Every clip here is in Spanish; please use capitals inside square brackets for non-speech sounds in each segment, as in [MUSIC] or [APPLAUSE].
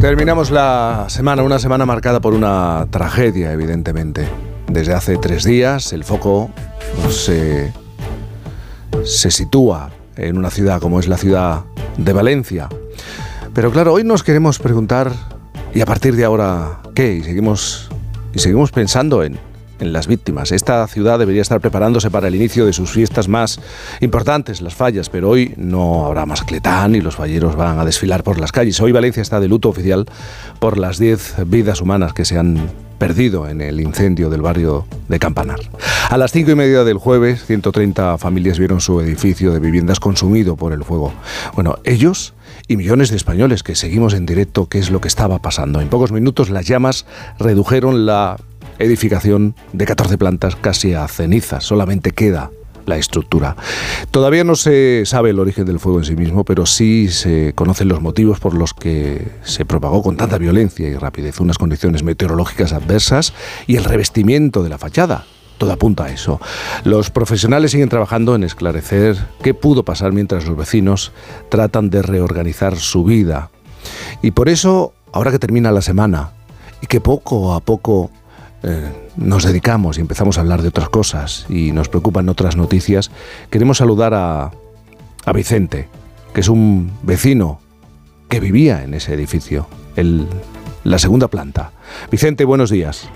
Terminamos la semana, una semana marcada por una tragedia, evidentemente. Desde hace tres días el foco se, se sitúa en una ciudad como es la ciudad de Valencia. Pero claro, hoy nos queremos preguntar, ¿y a partir de ahora qué? Y seguimos, y seguimos pensando en, en las víctimas. Esta ciudad debería estar preparándose para el inicio de sus fiestas más importantes, las fallas, pero hoy no habrá más cletán y los falleros van a desfilar por las calles. Hoy Valencia está de luto oficial por las 10 vidas humanas que se han perdido en el incendio del barrio de Campanar. A las cinco y media del jueves, 130 familias vieron su edificio de viviendas consumido por el fuego. Bueno, ellos y millones de españoles que seguimos en directo qué es lo que estaba pasando. En pocos minutos las llamas redujeron la edificación de 14 plantas casi a cenizas. Solamente queda la estructura. Todavía no se sabe el origen del fuego en sí mismo, pero sí se conocen los motivos por los que se propagó con tanta violencia y rapidez, unas condiciones meteorológicas adversas y el revestimiento de la fachada. Todo apunta a eso. Los profesionales siguen trabajando en esclarecer qué pudo pasar mientras los vecinos tratan de reorganizar su vida. Y por eso, ahora que termina la semana y que poco a poco eh, nos dedicamos y empezamos a hablar de otras cosas y nos preocupan otras noticias, queremos saludar a, a Vicente, que es un vecino que vivía en ese edificio, el, la segunda planta. Vicente, buenos días.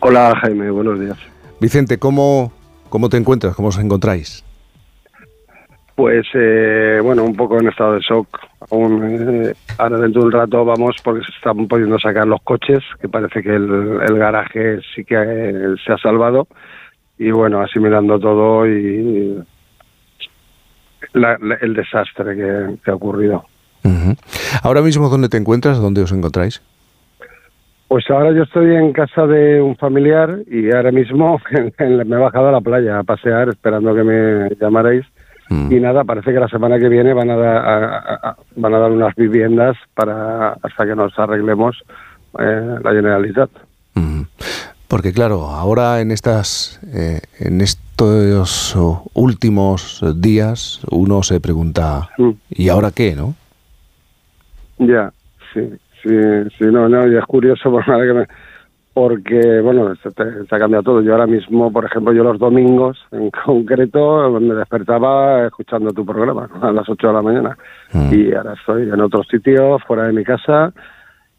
Hola Jaime, buenos días. Vicente, ¿cómo, cómo te encuentras? ¿Cómo os encontráis? Pues eh, bueno, un poco en estado de shock. Aún, eh, ahora dentro de un rato vamos porque se están pudiendo sacar los coches, que parece que el, garaje sí que eh, se ha salvado. Y bueno, asimilando todo y, el desastre que, ha ocurrido. Ahora mismo, ¿dónde te encuentras? ¿Dónde os encontráis? Pues ahora yo estoy en casa de un familiar y ahora mismo [LAUGHS] me he bajado a la playa a pasear esperando que me llamaréis Mm. Y nada, parece que la semana que viene van a, dar, van a dar unas viviendas para hasta que nos arreglemos eh, la Generalitat. Mm. Porque claro, ahora en estas eh, en estos últimos días uno se pregunta mm. ¿y ahora qué, no? Ya, sí, sí, sí, no, no, y es curioso [LAUGHS] porque que me, porque, bueno, se, ha cambiado todo. Yo ahora mismo, por ejemplo, yo los domingos en [LAUGHS] concreto me despertaba escuchando tu programa a las 8 de la mañana. Mm. y ahora estoy en otro sitio, fuera de mi casa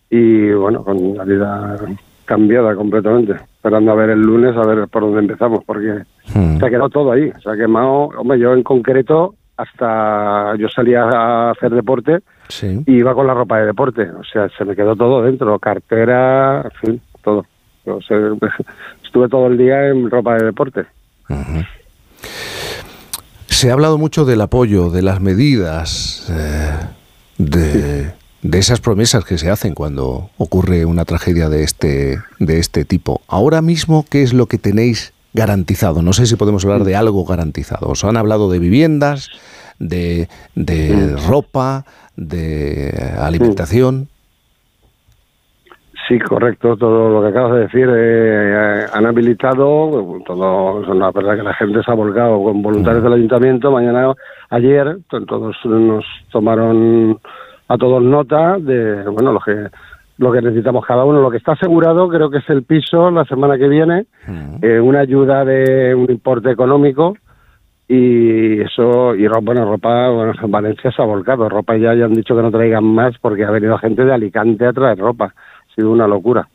y, bueno, con la vida cambiada completamente, esperando a ver el lunes a ver por dónde empezamos, porque mm. se ha quedado todo ahí, se ha quemado, hombre, yo en concreto hasta yo salía a hacer deporte y iba con la ropa de deporte, o sea, se me quedó todo dentro, cartera, en fin todo. [LAUGHS] estuve todo el día en ropa de deporte. Se ha hablado mucho del apoyo, de las medidas, eh, de, de, esas promesas que se hacen cuando ocurre una tragedia de este, de este tipo. Ahora mismo, ¿qué es lo que tenéis garantizado? No sé si podemos hablar de algo garantizado. Os han hablado de viviendas, de, de ropa, de alimentación. Sí, correcto, todo lo que acabas de decir. Eh, han habilitado, todo, una verdad que la gente se ha volcado con voluntarios del ayuntamiento. Mañana, ayer, todos nos tomaron a todos nota de bueno lo que lo que necesitamos cada uno. Lo que está asegurado creo que es el piso la semana que viene, eh, una ayuda de un importe económico y eso y bueno ropa bueno Valencia se ha volcado ropa ya ya han dicho que no traigan más porque ha venido gente de Alicante a traer ropa sido una locura.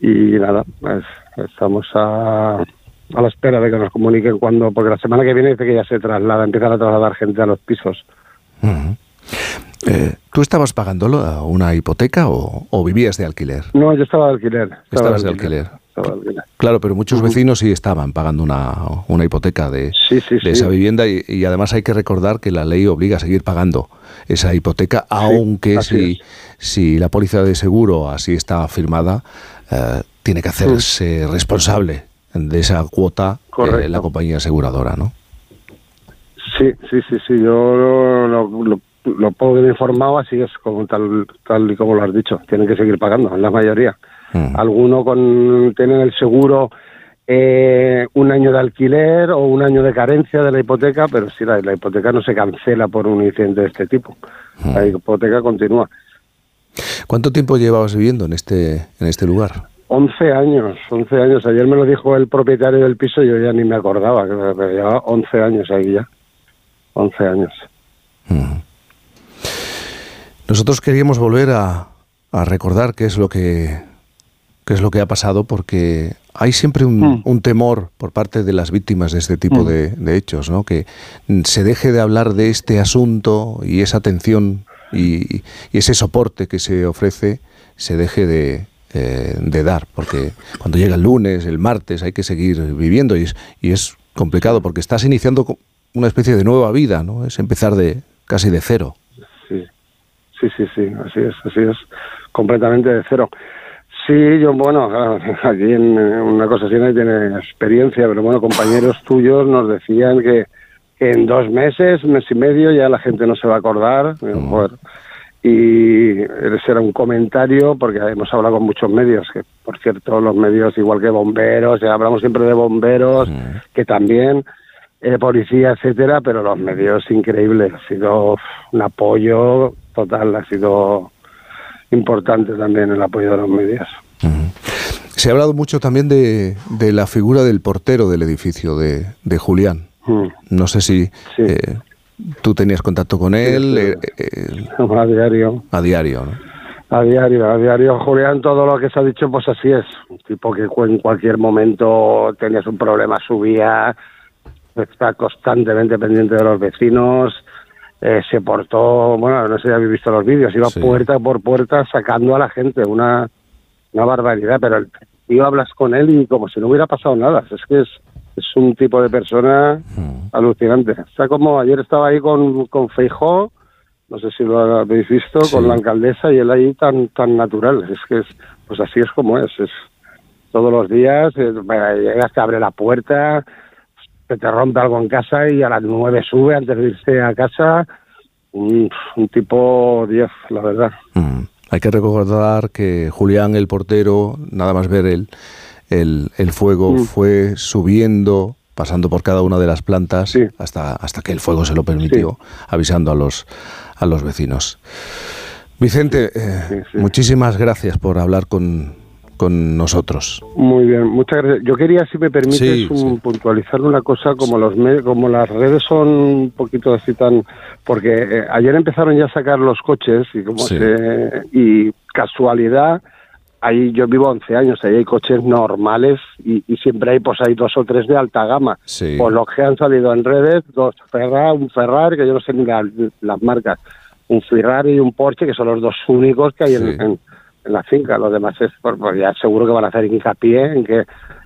Y nada, pues estamos a, a la espera de que nos comuniquen cuando, porque la semana que viene dice que ya se traslada, empiezan a trasladar gente a los pisos. Eh, ¿Tú estabas pagando una hipoteca o, vivías de alquiler? No, yo estaba de alquiler. Estabas de alquiler. Claro, pero muchos vecinos sí estaban pagando una, una hipoteca de, de esa vivienda y, además hay que recordar que la ley obliga a seguir pagando esa hipoteca, aunque si, si la póliza de seguro así está firmada, eh, tiene que hacerse responsable de esa cuota eh, la compañía aseguradora, ¿no? Sí, sí, sí, sí. Yo lo, lo, lo poco que informado así es como tal, tal y como lo has dicho. Tienen que seguir pagando, en la mayoría. Mm. Algunos con, tienen el seguro eh, un año de alquiler o un año de carencia de la hipoteca, pero si la, hipoteca no se cancela por un incidente de este tipo. Mm. La hipoteca continúa. ¿Cuánto tiempo llevabas viviendo en este, en este lugar? 11 años, 11 años. Ayer me lo dijo el propietario del piso y yo ya ni me acordaba, que llevaba 11 años ahí ya. 11 años. Nosotros queríamos volver a, a, recordar qué es lo que qué es lo que ha pasado porque hay siempre un, mm. temor por parte de las víctimas de este tipo mm. de, hechos, ¿no? Que se deje de hablar de este asunto y esa atención y, ese soporte que se ofrece se deje de, eh, de, dar, porque cuando llega el lunes, el martes, hay que seguir viviendo y es, y es complicado porque estás iniciando una especie de nueva vida, ¿no? Es empezar de casi de cero. Sí, sí, sí, sí, así es, así es, completamente de cero. Sí, yo, bueno, [LAUGHS] aquí en una cosa así no tiene experiencia, pero bueno, compañeros [LAUGHS] tuyos nos decían que, en dos meses, mes y medio, ya la gente no se va a acordar. Y ese era un comentario, porque hemos hablado con muchos medios, que por cierto, los medios, igual que bomberos, ya hablamos siempre de bomberos, que también, eh, policía, etcétera, pero los medios, increíbles, ha sido un apoyo total, ha sido importante también el apoyo de los medios. Se ha hablado mucho también de, de, la figura del portero del edificio de, de Julián. No sé si eh, tú tenías contacto con él. Eh, eh, a diario. A diario, A diario, a diario. Julián, todo lo que se ha dicho, pues así es. Un tipo que en cualquier momento tenías un problema, subía, está constantemente pendiente de los vecinos eh, se portó, bueno, no sé si habéis visto los vídeos, iba puerta por puerta sacando a la gente, una, una barbaridad, pero el tío hablas con él y como si no hubiera pasado nada, es que es, es un tipo de persona hmm. alucinante. Está como ayer estaba ahí con, con Feijó, no sé si lo habéis visto, con la alcaldesa y él ahí tan tan natural, es que es, pues así es como es, es todos los días, eh, llegas, te abre la puerta, te rompe algo en casa y a las nueve sube antes de irse a casa. Un, tipo 10, la verdad. Mm. Hay que recordar que Julián, el portero, nada más ver el, el, fuego, mm. fue subiendo, pasando por cada una de las plantas hasta, hasta que el fuego se lo permitió, avisando a los, a los vecinos. Vicente, eh, muchísimas gracias por hablar con, con nosotros. Muy bien, muchas gracias. Yo quería, si me permites, puntualizar una cosa, como los como las redes son un poquito así tan... Porque eh, ayer empezaron ya a sacar los coches y como y casualidad, ahí yo vivo 11 años, ahí hay coches normales y, siempre hay pues hay dos o tres de alta gama. Pues los que han salido en redes, dos Ferrari, un Ferrari, que yo no sé ni las marcas, un Ferrari y un Porsche, que son los dos únicos que hay en en la finca. Los demás es, pues, pues, ya seguro que van a hacer hincapié en que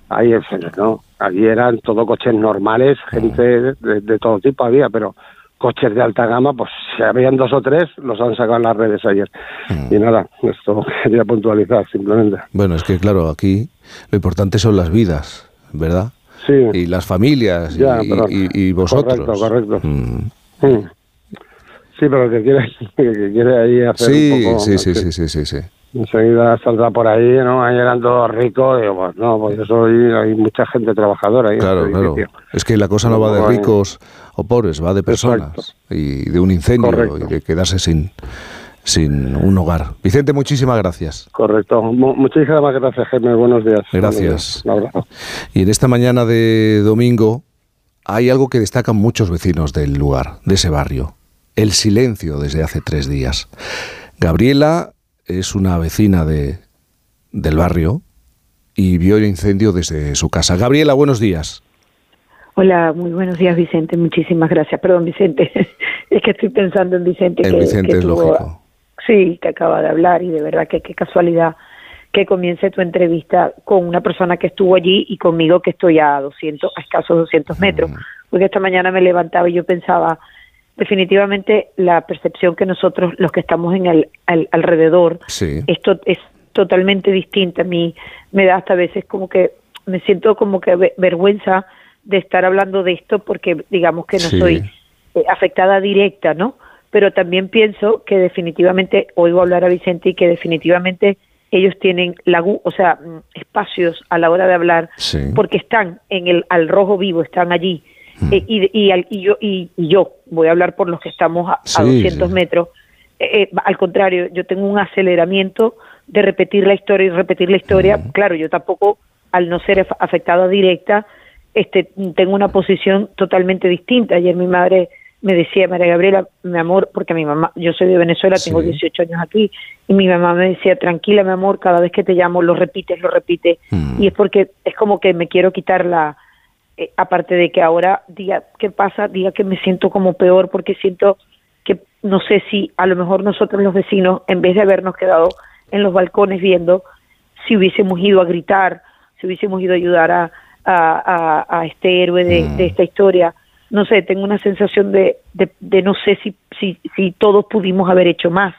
ahí, no, allí eran todo coches normales, gente de, todo tipo había, pero coches de alta gama, pues si habían dos o tres, los han sacado en las redes ayer. Mm. Y nada, esto [LAUGHS] quería puntualizar simplemente. Bueno, es que claro, aquí lo importante son las vidas, ¿verdad? Sí. Y las familias y, vosotros. Correcto, correcto. Mm. Sí. pero que quiere, [LAUGHS] que quiere ahí hacer un poco... Sí, sí, sí, sí, sí, sí enseguida saldrá por ahí, ¿no? Ahí eran todos ricos, digo, pues no, pues yo soy, hay mucha gente trabajadora ahí. Claro, claro. Es que la cosa no va de ricos o pobres, va de personas y de un incendio y de quedarse sin sin un hogar. Vicente, muchísimas gracias. Correcto. Muchísimas gracias, Jaime. Buenos días. Gracias. Y en esta mañana de domingo hay algo que destacan muchos vecinos del lugar, de ese barrio. El silencio desde hace tres días. Gabriela es una vecina de, del barrio y vio el incendio desde su casa. Gabriela, buenos días. Hola, muy buenos días, Vicente. Muchísimas gracias. Perdón, Vicente. [LAUGHS] es que estoy pensando en Vicente. En Vicente es lógico. Sí, que acaba de hablar y de verdad que qué casualidad que comience tu entrevista con una persona que estuvo allí y conmigo que estoy a 200, a escasos 200 metros. Porque esta mañana me levantaba y yo pensaba, definitivamente la percepción que nosotros, los que estamos en el alrededor, esto es totalmente distinta. A mí me da hasta veces como que me siento como que vergüenza de estar hablando de esto porque digamos que no soy eh, afectada directa, ¿no? Pero también pienso que definitivamente oigo hablar a Vicente y que definitivamente ellos tienen la, o sea, mm, espacios a la hora de hablar porque están en el al rojo vivo, están allí Mm. Eh, y, y, y, yo, y, yo voy a hablar por los que estamos a, 200 metros, eh, al contrario, yo tengo un aceleramiento de repetir la historia y repetir la historia. Claro, yo tampoco, al no ser afectada directa, este, tengo una posición totalmente distinta. Ayer mi madre me decía, María Gabriela, mi amor, porque mi mamá, yo soy de Venezuela, tengo 18 años aquí, y mi mamá me decía, tranquila, mi amor, cada vez que te llamo lo repites, lo repites, mm. y es porque es como que me quiero quitar la, eh, aparte de que ahora diga qué pasa, diga que me siento como peor, porque siento que no sé si a lo mejor nosotros los vecinos, en vez de habernos quedado en los balcones viendo, si hubiésemos ido a gritar, si hubiésemos ido a ayudar a, a, este héroe de, mm. de esta historia, no sé, tengo una sensación de, de, no sé si, si, si todos pudimos haber hecho más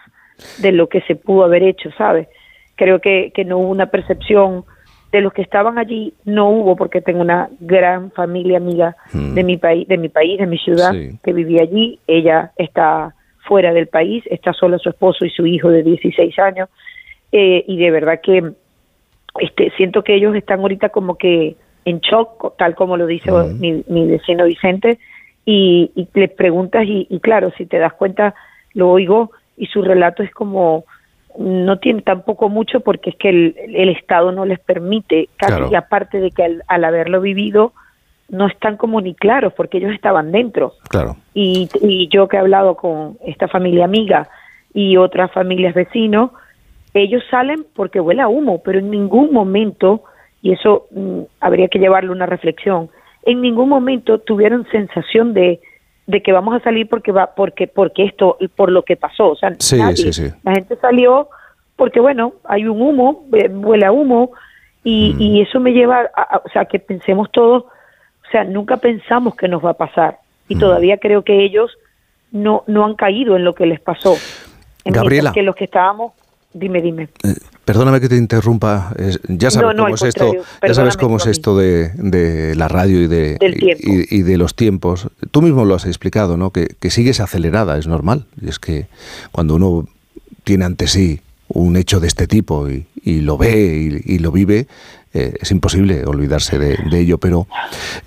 de lo que se pudo haber hecho, ¿sabes? Creo que, que no hubo una percepción de los que estaban allí, no hubo, porque tengo una gran familia amiga hmm. de mi país, de mi país, de mi ciudad, que vivía allí. Ella está fuera del país, está sola su esposo y su hijo de 16 años, eh, y de verdad que este, siento que ellos están ahorita como que en shock, tal como lo dice mi, mi, vecino Vicente, y, y le preguntas y, claro, si te das cuenta, lo oigo y su relato es como, no tiene tampoco mucho porque es que el, el Estado no les permite, casi, y aparte de que al, haberlo vivido, no están como ni claros porque ellos estaban dentro. Claro. Y, y yo que he hablado con esta familia amiga y otras familias vecinos, ellos salen porque huele a humo, pero en ningún momento y eso mm, habría que llevarle una reflexión. En ningún momento tuvieron sensación de, de que vamos a salir porque va porque porque esto por lo que pasó, o sea, la gente salió porque bueno, hay un humo, eh, huele a humo y, mm. y eso me lleva a, o sea, que pensemos todos, o sea, nunca pensamos que nos va a pasar y mm. todavía creo que ellos no no han caído en lo que les pasó. Gabriela, que los que estábamos Dime, dime. Eh, perdóname que te interrumpa. ya sabes cómo es esto. Ya sabes cómo es esto de, la radio y de y, de los tiempos. Tú mismo lo has explicado, ¿no? Que, que sigues acelerada, es normal. Y es que cuando uno tiene ante sí un hecho de este tipo y, lo ve y, lo vive, eh, es imposible olvidarse de, ello. Pero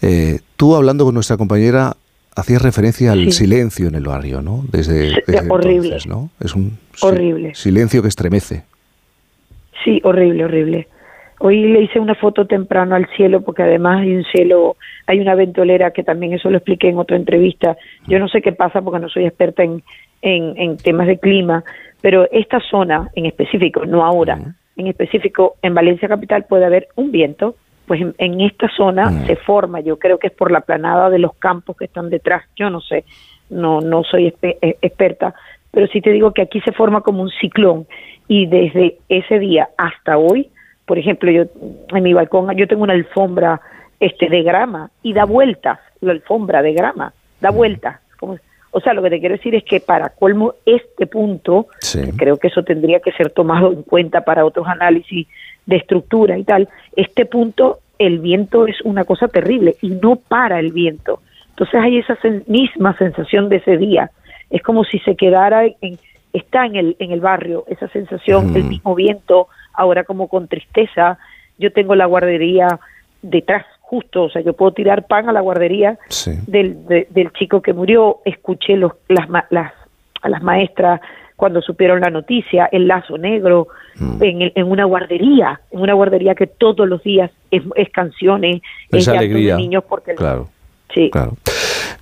eh, tú hablando con nuestra compañera hacías referencia al silencio en el barrio, ¿no? Desde, horrible, ¿no? Es un horrible. silencio que estremece. Sí, horrible, horrible. Hoy le hice una foto temprano al cielo porque además hay un cielo, hay una ventolera que también eso lo expliqué en otra entrevista. Yo no sé qué pasa porque no soy experta en, en, temas de clima, pero esta zona en específico, no ahora, en específico en Valencia Capital puede haber un viento pues en, esta zona se forma, yo creo que es por la planada de los campos que están detrás, yo no sé, no, no soy eh, experta, pero sí te digo que aquí se forma como un ciclón y desde ese día hasta hoy, por ejemplo, yo en mi balcón yo tengo una alfombra este de grama y da vueltas, la alfombra de grama, da vueltas. o sea, lo que te quiero decir es que para colmo este punto, creo que eso tendría que ser tomado en cuenta para otros análisis de estructura y tal, este punto el viento es una cosa terrible y no para el viento. Entonces hay esa misma sensación de ese día. Es como si se quedara en, está en el, en el barrio, esa sensación, el mismo viento, ahora como con tristeza. Yo tengo la guardería detrás, justo, o sea, yo puedo tirar pan a la guardería del, del chico que murió, escuché los, las, las, a las maestras cuando supieron la noticia, el lazo negro, mm. en, en, una guardería, en una guardería que todos los días es, canciones, es alegría. niños porque claro, sí. claro.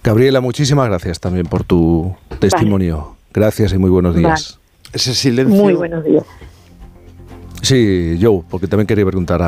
Gabriela, muchísimas gracias también por tu testimonio. Gracias y muy buenos días. Ese silencio. Muy buenos días. Sí, Joe, porque también quería preguntar a,